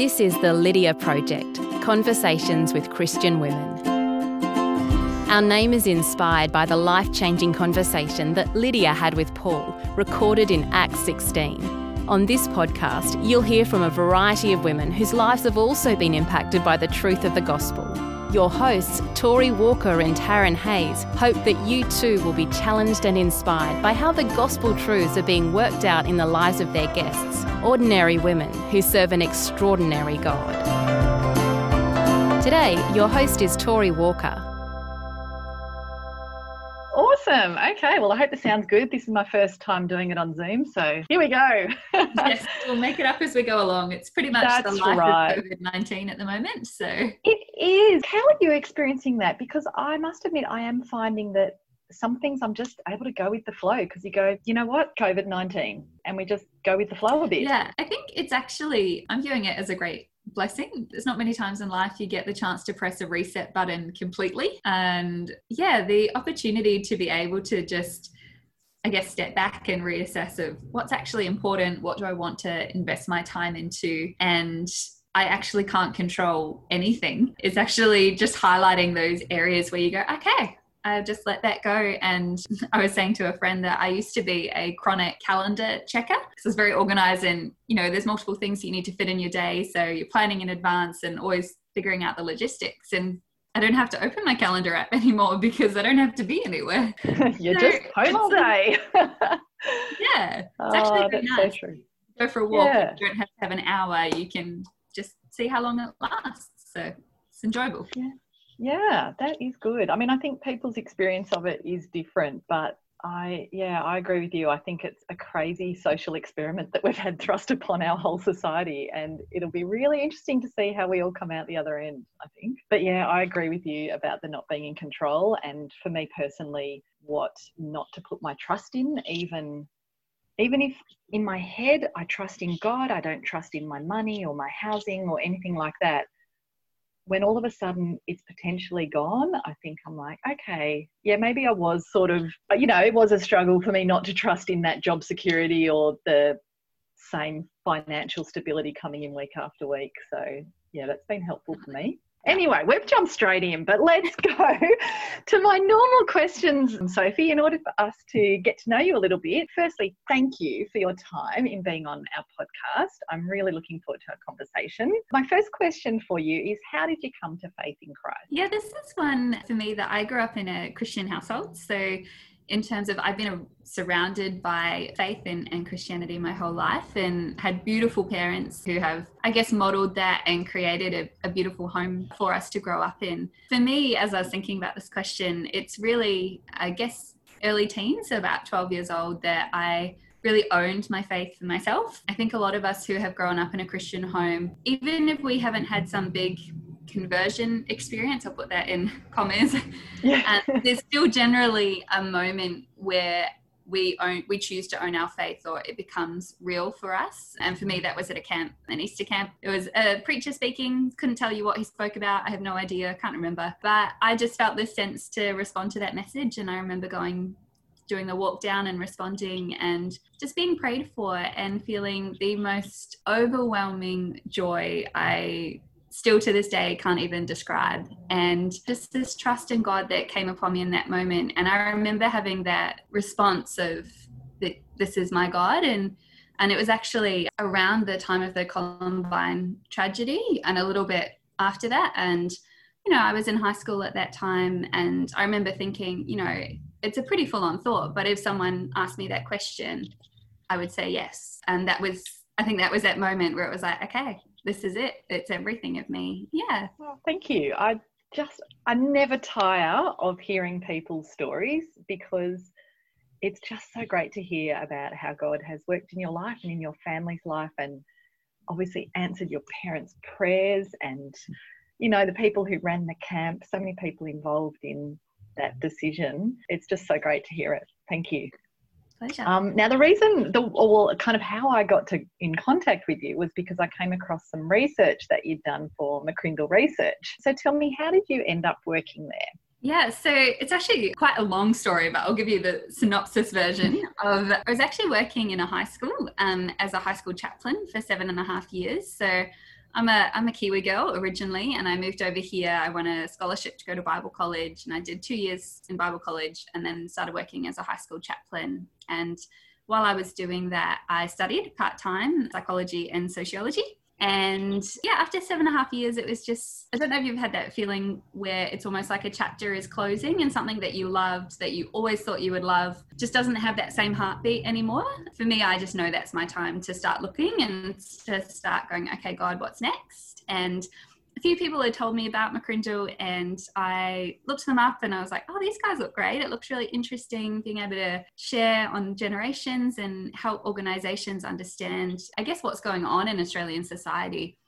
This is the Lydia Project Conversations with Christian Women. Our name is inspired by the life changing conversation that Lydia had with Paul, recorded in Acts 16. On this podcast, you'll hear from a variety of women whose lives have also been impacted by the truth of the gospel. Your hosts, Tori Walker and Taryn Hayes, hope that you too will be challenged and inspired by how the gospel truths are being worked out in the lives of their guests, ordinary women who serve an extraordinary God. Today, your host is Tori Walker. Awesome. Okay. Well, I hope this sounds good. This is my first time doing it on Zoom. So here we go. yes, we'll make it up as we go along. It's pretty much That's the life right. of COVID 19 at the moment. So It is. How are you experiencing that? Because I must admit, I am finding that some things I'm just able to go with the flow because you go, you know what, COVID 19, and we just go with the flow a bit. yeah, I think it's actually, I'm viewing it as a great blessing. There's not many times in life you get the chance to press a reset button completely. And yeah, the opportunity to be able to just I guess step back and reassess of what's actually important, what do I want to invest my time into, and I actually can't control anything. It's actually just highlighting those areas where you go, okay, I just let that go. And I was saying to a friend that I used to be a chronic calendar checker because I was very organized and, you know, there's multiple things you need to fit in your day. So you're planning in advance and always figuring out the logistics. And I don't have to open my calendar app anymore because I don't have to be anywhere. You're So just home all day. Yeah, it's oh, actually very that's nice. so true. Go for a walk. Yeah. You don't have to have an hour. You can just see how long it lasts. So it's enjoyable. Yeah, that is good. I mean, I think people's experience of it is different, but I, yeah, I agree with you. I think it's a crazy social experiment that we've had thrust upon our whole society, and it'll be really interesting to see how we all come out the other end, I think. But yeah, I agree with you about the not being in control, and for me personally, what not to put my trust in, even. Even if in my head I trust in God, I don't trust in my money or my housing or anything like that when all of a sudden it's potentially gone, I think I'm like, okay, yeah, maybe I was sort of, you know, it was a struggle for me not to trust in that job security or the same financial stability coming in week after week. So, yeah, that's been helpful for me. Anyway, we've jumped straight in, but let's go to my normal questions, Sophie, in order for us to get to know you a little bit. Firstly, thank you for your time in being on our podcast. I'm really looking forward to our conversation. My first question for you is How did you come to faith in Christ? Yeah, this is one for me that I grew up in a Christian household. So in terms of I've been surrounded by faith and, and Christianity my whole life and had beautiful parents who have, I guess, modeled that and created a, a beautiful home for us to grow up in. For me, as I was thinking about this question, it's really, I guess, early teens, about 12 years old, that I really owned my faith for myself. I think a lot of us who have grown up in a Christian home, even if we haven't had some big conversion experience, I'll put that in commas, Yeah. and there's still generally a moment where we own we choose to own our faith or it becomes real for us. And for me that was at a camp an easter camp. It was a preacher speaking couldn't tell you what he spoke about. I have no idea can't remember. But i just felt this sense to respond to that message. And i remember going doing the walk down and responding and just being prayed for and feeling the most overwhelming joy i still to this day can't even describe. And just this trust in God that came upon me in that moment. And I remember having that response of that this is my God and and it was actually around the time of the Columbine tragedy and a little bit after that. And, you know, I was in high school at that time and I remember thinking, you know, it's a pretty full on thought, but if someone asked me that question, I would say yes. And that was I think that was that moment where it was like, okay, this is it. It's everything of me. Yeah. Well, thank you. I just, I never tire of hearing people's stories because it's just so great to hear about how God has worked in your life and in your family's life and obviously answered your parents' prayers and, you know, the people who ran the camp, so many people involved in that decision. It's just so great to hear it. Thank you. Pleasure. Um, now, the reason, the or well, kind of how I got to in contact with you was because I came across some research that you'd done for McCrindle Research. So, tell me, how did you end up working there? Yeah, so it's actually quite a long story, but I'll give you the synopsis version of. I was actually working in a high school um, as a high school chaplain for seven and a half years. So I'm a I'm a Kiwi girl originally, and I moved over here. I won a scholarship to go to Bible college, and I did two years in Bible college, and then started working as a high school chaplain. And while I was doing that, I studied part time psychology and sociology. And yeah, after seven and a half years, it was just, I don't know if you've had that feeling where it's almost like a chapter is closing and something that you loved, that you always thought you would love, just doesn't have that same heartbeat anymore. For me, I just know that's my time to start looking and to start going, okay, God, what's next? And few people had told me about McCrindle and I looked them up and I was like, oh, these guys look great. It looks really interesting being able to share on generations and help organizations understand, I guess, what's going on in Australian society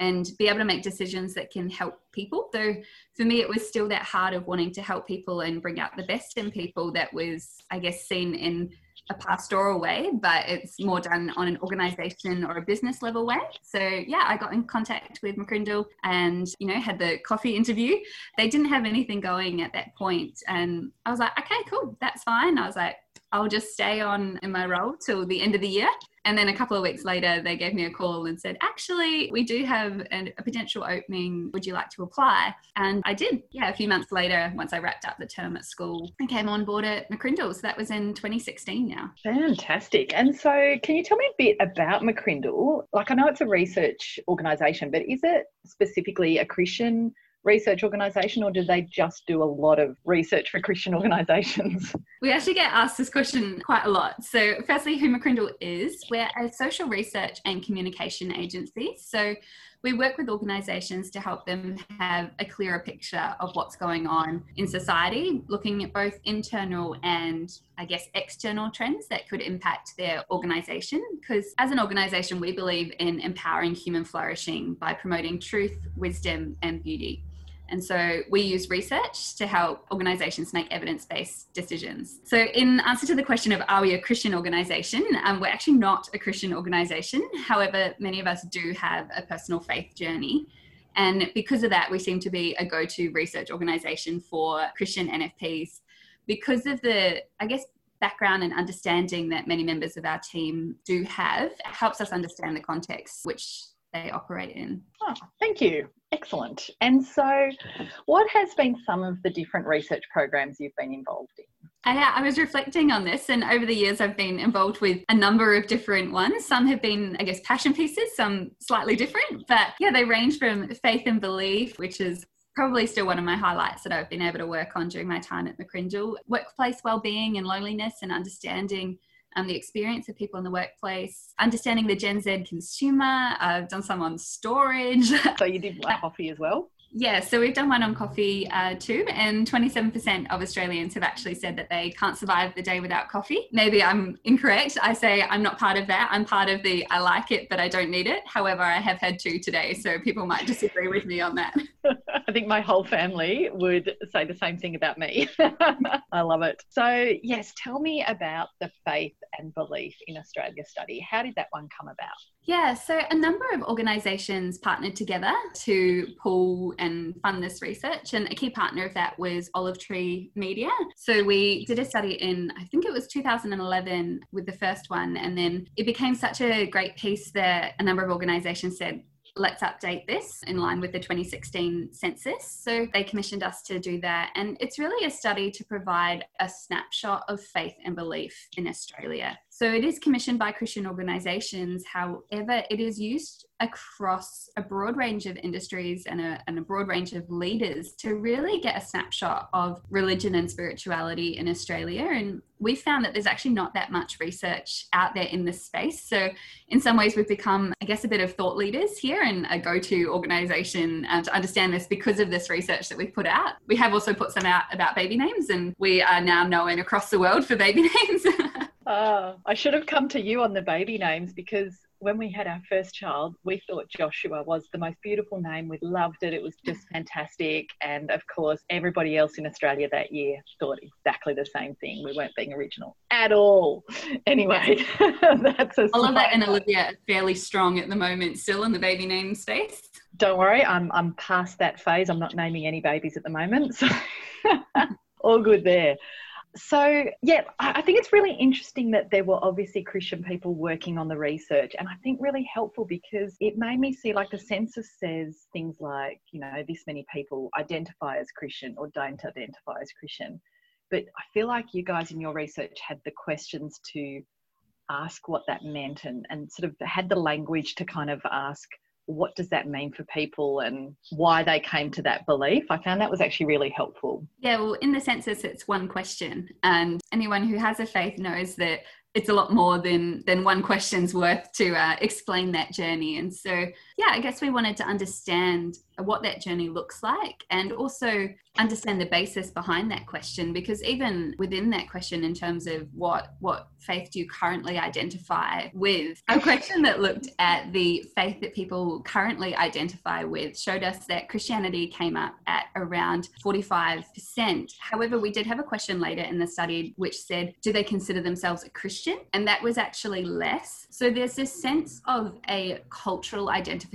and be able to make decisions that can help people. Though for me, it was still that heart of wanting to help people and bring out the best in people that was, I guess, seen in a pastoral way, but it's more done on an organization or a business level way. So yeah, I got in contact with McCrindle and you know had the coffee interview. They didn't have anything going at that point, and I was like, okay, cool, that's fine. I was like, I'll just stay on in my role till the end of the year. And then a couple of weeks later, they gave me a call and said, actually, we do have an, a potential opening. Would you like to apply? And I did. Yeah, a few months later, once I wrapped up the term at school, I came on board at McCrindle. So that was in 2016 now. Fantastic. And so, can you tell me a bit about McCrindle? Like, I know it's a research organisation, but is it specifically a Christian research organisation or do they just do a lot of research for Christian organisations? We actually get asked this question quite a lot. So, firstly, who McCrindle is, we're a social research and communication agency. So, we work with organisations to help them have a clearer picture of what's going on in society, looking at both internal and, I guess, external trends that could impact their organisation. Because as an organisation, we believe in empowering human flourishing by promoting truth, wisdom, and beauty. And so we use research to help organizations make evidence based decisions. So, in answer to the question of are we a Christian organization, um, we're actually not a Christian organization. However, many of us do have a personal faith journey. And because of that, we seem to be a go to research organization for Christian NFPs because of the, I guess, background and understanding that many members of our team do have, helps us understand the context which they operate in. Oh, thank you. Excellent. And so, what has been some of the different research programs you've been involved in? Uh, I, I, was reflecting on this, and over the years, I've been involved with a number of different ones. Some have been, I guess, passion pieces, some slightly different, but yeah, they range from faith and belief, which is probably still one of my highlights that I've been able to work on during my time at McCrindle, workplace well-being and loneliness, and understanding um, the experience of people in the workplace, understanding the Gen Z consumer. I've done some on storage. So you did like coffee as well? Yeah, so we've done one on coffee uh, too, and 27% of Australians have actually said that they can't survive the day without coffee. Maybe I'm incorrect. I say I'm not part of that. I'm part of the I like it, but I don't need it. However, I have had two today, so people might disagree with me on that. I think my whole family would say the same thing about me. I love it. So, yes, tell me about the faith and belief in Australia study. How did that one come about? Yeah, so a number of organisations partnered together to pull and fund this research, and a key partner of that was Olive Tree Media. So we did a study in, I think it was 2011 with the first one, and then it became such a great piece that a number of organisations said, let's update this in line with the 2016 census. So they commissioned us to do that. And it's really a study to provide a snapshot of faith and belief in Australia. So it is commissioned by Christian organizations. However, it is used across a broad range of industries and a, and a broad range of leaders to really get a snapshot of religion and spirituality in Australia. And we found that there's actually not that much research out there in this space. So, in some ways, we've become, I guess, a bit of thought leaders here and a go to organization uh, to understand this because of this research that we've put out. We have also put some out about baby names, and we are now known across the world for baby names. Uh, I should have come to you on the baby names because when we had our first child, we thought Joshua was the most beautiful name. We loved it. It was just fantastic. And of course, everybody else in Australia that year thought exactly the same thing. We weren't being original at all. Anyway, that's love that. and Olivia are fairly strong at the moment, still in the baby name space. Don't worry, I'm I'm past that phase. I'm not naming any babies at the moment. So all good there. So, yeah, I think it's really interesting that there were obviously Christian people working on the research, and I think really helpful because it made me see like the census says things like, you know, this many people identify as Christian or don't identify as Christian. But I feel like you guys in your research had the questions to ask what that meant and, and sort of had the language to kind of ask what does that mean for people and why they came to that belief. I found that was actually really helpful. Yeah, well, in the census, it's one question, and anyone who has a faith knows that it's a lot more than than one question's worth to uh, explain that journey. And so, yeah, I guess we wanted to understand what that journey looks like and also understand the basis behind that question because even within that question in terms of what what faith do you currently identify with? A question that looked at the faith that people currently identify with showed us that christianity came up at around 45% however we did have a question later in the study which said do they consider themselves a christian? And that was actually less. So there's this sense of a cultural identification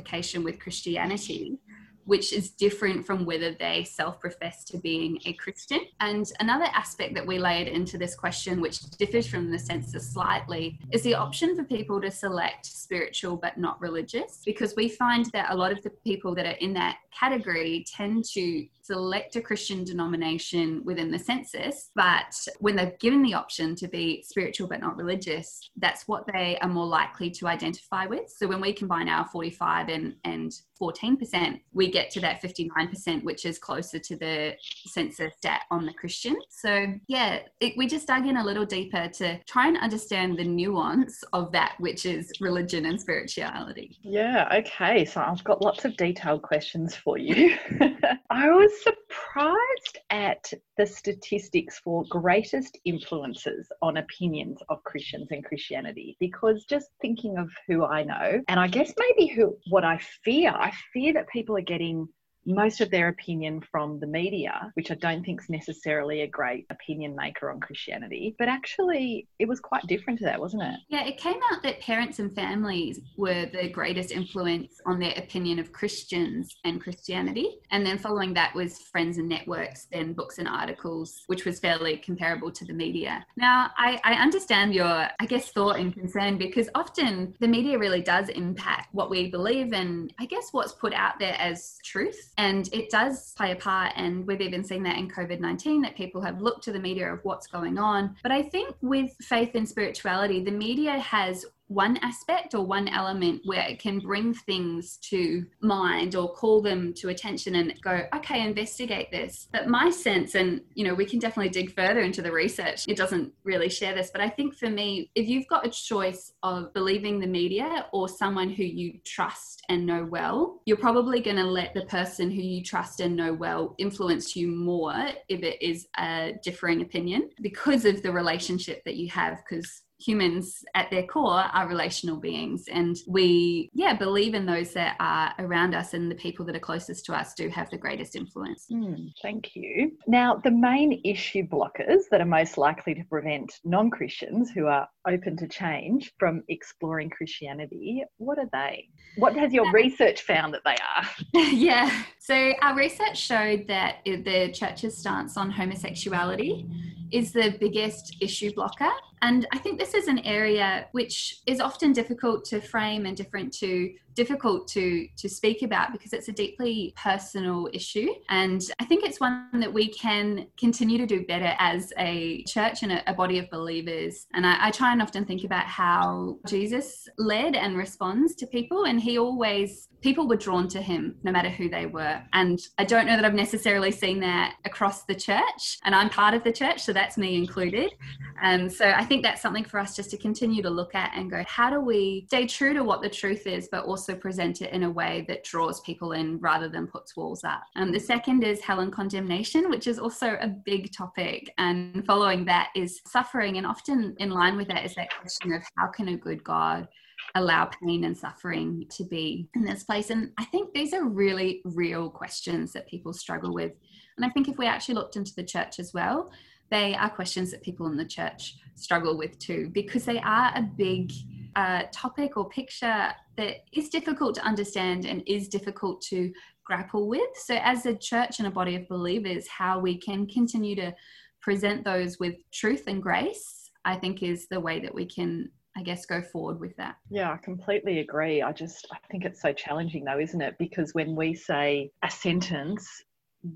with christianity which is different from whether they self profess to being a Christian. And another aspect that we laid into this question, which differs from the census slightly, is the option for people to select spiritual but not religious, because we find that a lot of the people that are in that category tend to select a Christian denomination within the census, but when they've given the option to be spiritual but not religious, that's what they are more likely to identify with. So when we combine our 45 and, and 14%, we get to that 59%, which is closer to the census stat on the Christian. So yeah, it, we just dug in a little deeper to try and understand the nuance of that, which is religion and spirituality. Yeah, okay. So I've got lots of detailed questions for you. I surprised at the statistics for greatest influences on opinions of Christians and Christianity because just thinking of who I know, and I guess maybe who what I fear, I fear that people are getting most of their opinion from the media, which I don't think is necessarily a great opinion maker on Christianity. But actually, it was quite different to that, wasn't it? Yeah, it came out that parents and families were the greatest influence on their opinion of Christians and Christianity. And then following that was friends and networks, then books and articles, which was fairly comparable to the media. Now, I, I understand your, I guess, thought and concern because often the media really does impact what we believe and I guess what's put out there as truth and it does play a part. And we've even seen that in COVID 19 that people have looked to the media of what's going on. But I think with faith and spirituality, the media has one aspect or one element where it can bring things to mind or call them to attention and go, okay, investigate this. But my sense, and you know, we can definitely dig further into the research, it doesn't really share this, but I think for me, if you've got a choice of believing the media or someone who you trust and know well, you're probably going to let the person who you trust and know well influence you more if it is a differing opinion because of the relationship that you have. Because humans at their core are relational beings. And we yeah believe in those that are around us and the people that are closest to us do have the greatest influence. Mm, thank you. Now the main issue blockers that are most likely to prevent non-christians who are open to change from exploring christianity what are they? What has your research found that they are? Yeah. So our research showed that the church's stance on homosexuality is the biggest issue blocker. And I think this is an area which is often difficult to frame and different to difficult to to speak about because it's a deeply personal issue. And i think it's one that we can continue to do better as a church and a, a body of believers. And I, I, try and often think about how jesus led and responds to people and he always people were drawn to him no matter who they were. And i don't know that i've necessarily seen that across the church and i'm part of the church so that's me included. And so i think that's something for us just to continue to look at and go how do we stay true to what the truth is but also also present it in a way that draws people in rather than puts walls up. Um, the second is hell and condemnation, which is also a big topic. And following that is suffering. And often in line with that is that question of how can a good God allow pain and suffering to be in this place? And I think these are really real questions that people struggle with. And I think if we actually looked into the church as well, they are questions that people in the church struggle with too, because they are a big uh, topic or picture that is difficult to understand and is difficult to grapple with. So, as a church and a body of believers, how we can continue to present those with truth and grace, I think is the way that we can I guess, go forward with that. Yeah, I completely agree. I just, I think it's so challenging though, isn't it? Because when we say a sentence,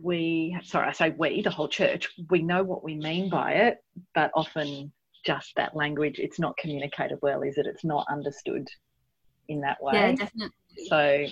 we, sorry, I say we, the whole church, we know what we mean by it, but often just that language, it's not communicated well, is it? It's not understood in that way. Yeah, definitely. So,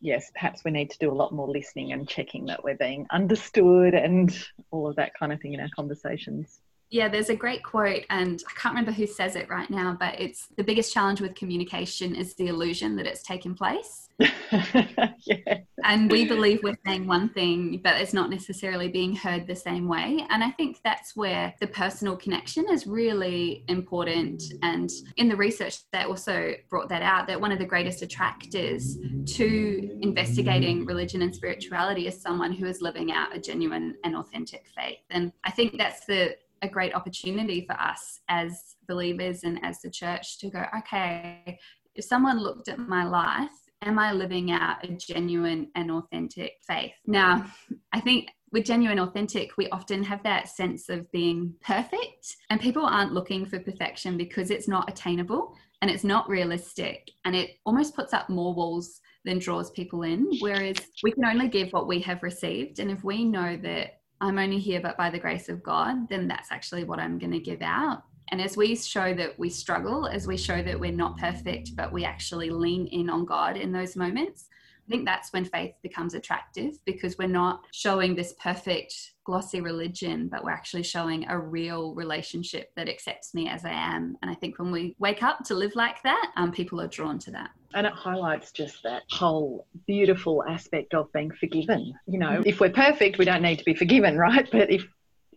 yes, perhaps we need to do a lot more listening and checking that we're being understood and all of that kind of thing in our conversations. Yeah, there's a great quote, and I can't remember who says it right now, but it's the biggest challenge with communication is the illusion that it's taken place. yeah. And we believe we're saying one thing, but it's not necessarily being heard the same way. And I think that's where the personal connection is really important. And in the research, they also brought that out that one of the greatest attractors to investigating religion and spirituality is someone who is living out a genuine and authentic faith. And I think that's the a great opportunity for us as believers and as the church to go, okay, if someone looked at my life, am I living out a genuine and authentic faith? Now, I think with genuine authentic we often have that sense of being perfect and people aren't looking for perfection because it's not attainable and it's not realistic and it almost puts up more walls than draws people in whereas we can only give what we have received and if we know that I'm only here but by the grace of God, then that's actually what I'm going to give out. And as we show that we struggle, as we show that we're not perfect, but we actually lean in on God in those moments, I think that's when faith becomes attractive because we're not showing this perfect glossy religion, but we're actually showing a real relationship that accepts me as I am. And I think when we wake up to live like that, um, people are drawn to that. And it highlights just that whole beautiful aspect of being forgiven. You know, if we're perfect, we don't need to be forgiven, right? But if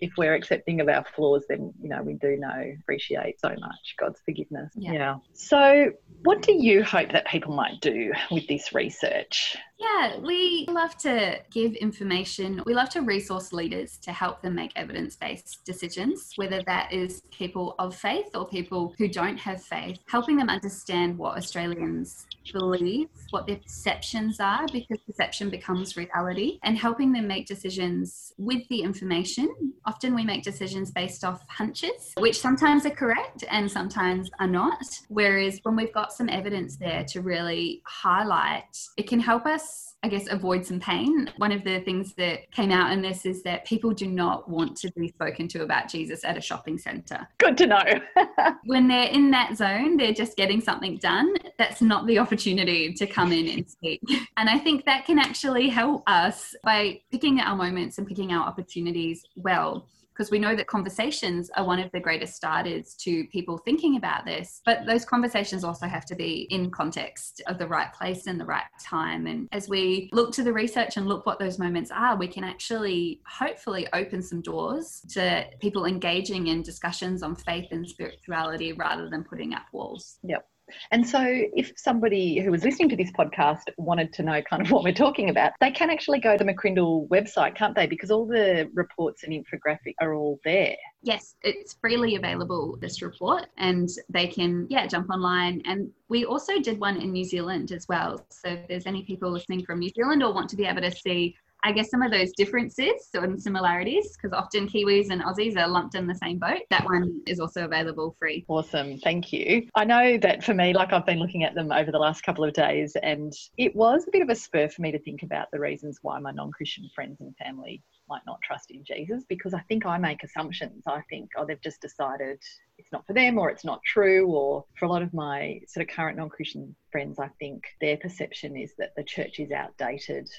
if we're accepting of our flaws, then you know we do know appreciate so much God's forgiveness. Yeah. yeah. So, what do you hope that people might do with this research? Yeah, we love to give information. We love to resource leaders to help them make evidence based decisions, whether that is people of faith or people who don't have faith, helping them understand what Australians believe, what their perceptions are, because perception becomes reality, and helping them make decisions with the information. Often we make decisions based off hunches, which sometimes are correct and sometimes are not. Whereas when we've got some evidence there to really highlight, it can help us I guess, avoid some pain. One of the things that came out in this is that people do not want to be spoken to about Jesus at a shopping centre. Good to know. when they're in that zone, they're just getting something done. That's not the opportunity to come in and speak. And I think that can actually help us by picking our moments and picking our opportunities well because we know that conversations are one of the greatest starters to people thinking about this. But those conversations also have to be in context of the right place and the right time. And as we look to the research and look what those moments are, we can actually hopefully open some doors to people engaging in discussions on faith and spirituality rather than putting up walls. Yep. And so, if somebody who was listening to this podcast wanted to know kind of what we're talking about, they can actually go to the McCrindle website, can't they? Because all the reports and infographic are all there. Yes, it's freely available, this report, and they can, yeah, jump online. And we also did one in New Zealand as well. So, if there's any people listening from New Zealand or want to be able to see I guess some of those differences and similarities, because often Kiwis and Aussies are lumped in the same boat. That one is also available free. Awesome. Thank you. I know that for me, like I've been looking at them over the last couple of days, and it was a bit of a spur for me to think about the reasons why my non Christian friends and family might not trust in Jesus because I think I make assumptions. I think, oh, they've just decided it's not for them or it's not true. Or for a lot of my sort of current non Christian friends, I think their perception is that the church is outdated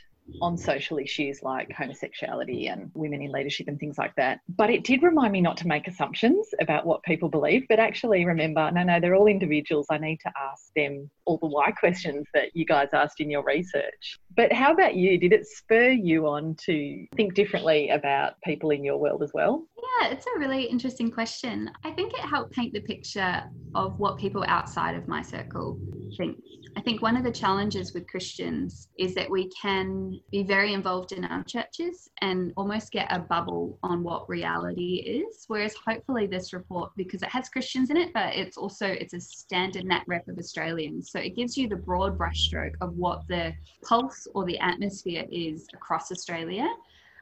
on social issues like homosexuality and women in leadership and things like that. But it did remind me not to make assumptions about what people believe, but actually remember no, no, they're all individuals. I need to ask them all the why questions that you guys asked in your research. But how about you? Did it spur you on to think differently about people in your world as well? Yeah, it's a really interesting question. I think it helped paint the picture of what people outside of my circle think. I think one of the challenges with Christians is that we can be very involved in our churches and almost get a bubble on what reality is. Whereas hopefully this report, because it has Christians in it, but it's also it's a standard nat rep of Australians. So it gives you the broad brushstroke of what the pulse or the atmosphere is across Australia.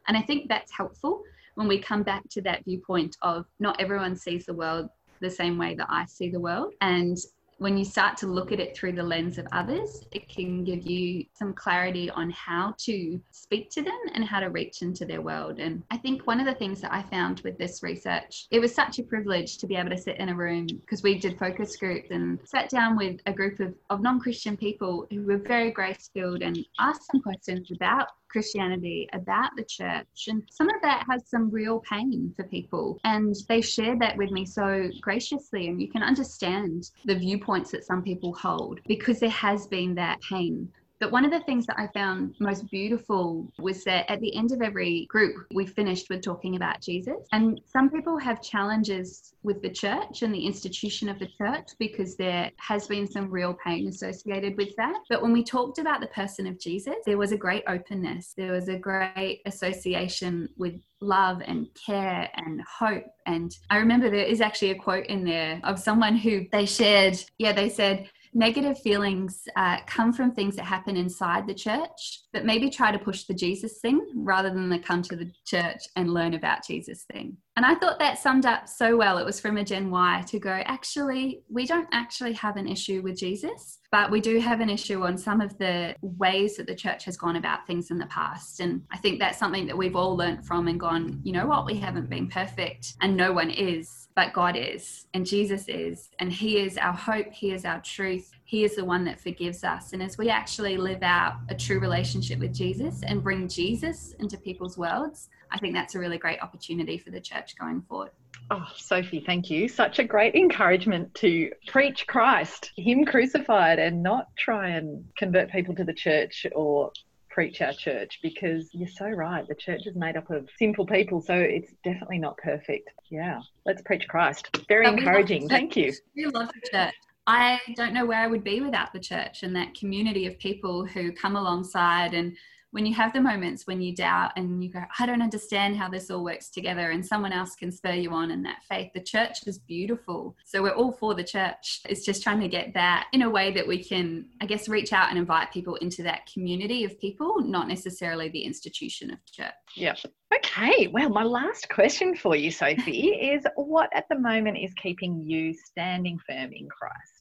And I think that's helpful when we come back to that viewpoint of not everyone sees the world the same way that I see the world. And when you start to look at it through the lens of others, it can give you some clarity on how to speak to them and how to reach into their world. And I think one of the things that I found with this research, it was such a privilege to be able to sit in a room because we did focus groups and sat down with a group of, of non Christian people who were very grace filled and asked some questions about Christianity, about the church. And some of that has some real pain for people. And they shared that with me so graciously. And you can understand the viewpoints that some people hold because there has been that pain. But one of the things that I found most beautiful was that at the end of every group, we finished with talking about Jesus. And some people have challenges with the church and the institution of the church because there has been some real pain associated with that. But when we talked about the person of Jesus, there was a great openness, there was a great association with love and care and hope. And I remember there is actually a quote in there of someone who they shared, yeah, they said, negative feelings uh, come from things that happen inside the church, but maybe try to push the Jesus thing rather than the come to the church and learn about Jesus thing. And I thought that summed up so well. It was from a Gen Y to go, actually, we don't actually have an issue with Jesus, but we do have an issue on some of the ways that the church has gone about things in the past. And I think that's something that we've all learned from and gone, you know what, we haven't been perfect and no one is but God is, and Jesus is, and He is our hope, He is our truth, He is the one that forgives us. And as we actually live out a true relationship with Jesus and bring Jesus into people's worlds, I think that's a really great opportunity for the church going forward. Oh, Sophie, thank you. Such a great encouragement to preach Christ, Him crucified, and not try and convert people to the church or preach our church because you're so right. The church is made up of sinful people, so it's definitely not perfect. Yeah, let's preach Christ. Very encouraging. Thank you. We love the church. I don't know where I would be without the church and that community of people who come alongside and when you have the moments when you doubt and you go, I don't understand how this all works together, and someone else can spur you on in that faith, the church is beautiful. So we're all for the church. It's just trying to get that in a way that we can, I guess, reach out and invite people into that community of people, not necessarily the institution of church. Yeah. Okay. Well, my last question for you, Sophie, is what at the moment is keeping you standing firm in Christ?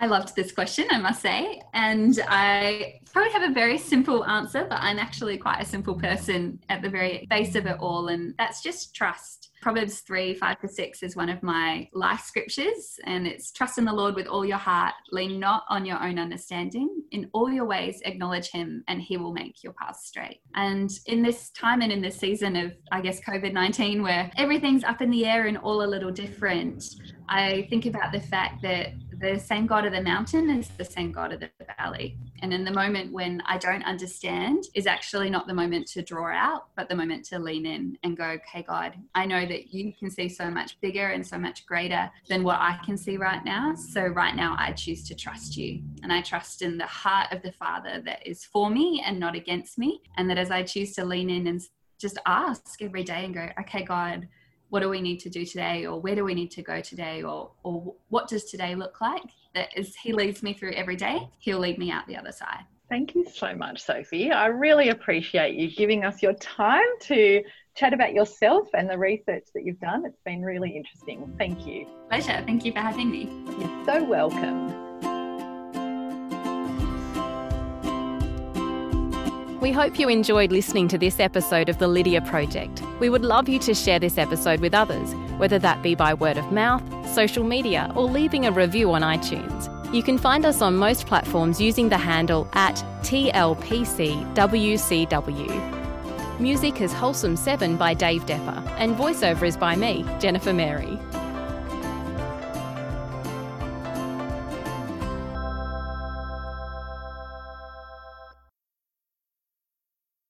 I loved this question, I must say. And I probably have a very simple answer, but I'm actually quite a simple person at the very base of it all. And that's just trust. Proverbs 3 5 to 6 is one of my life scriptures. And it's trust in the Lord with all your heart, lean not on your own understanding. In all your ways, acknowledge him, and he will make your path straight. And in this time and in this season of, I guess, COVID 19, where everything's up in the air and all a little different, I think about the fact that the same God of the mountain is the same God of the valley. And in the moment when I don't understand is actually not the moment to draw out, but the moment to lean in and go, okay, God, I know that you can see so much bigger and so much greater than what I can see right now. So right now I choose to trust you. And I trust in the heart of the Father that is for me and not against me. And that as I choose to lean in and just ask every day and go, okay, God, what do we need to do today or where do we need to go today or or what does today look like? That as he leads me through every day. He'll lead me out the other side. Thank you so much sophie. I really appreciate you giving us your time to chat about yourself and the research that you've done. It's been really interesting. Thank you. Pleasure. Thank you for having me. You're so welcome We hope you enjoyed listening to this episode of the Lydia Project. We would love you to share this episode with others, whether that be by word of mouth, social media, or leaving a review on iTunes. You can find us on most platforms using the handle at TLPCWCW. Music is Wholesome 7 by Dave Depper, and voiceover is by me, Jennifer Mary.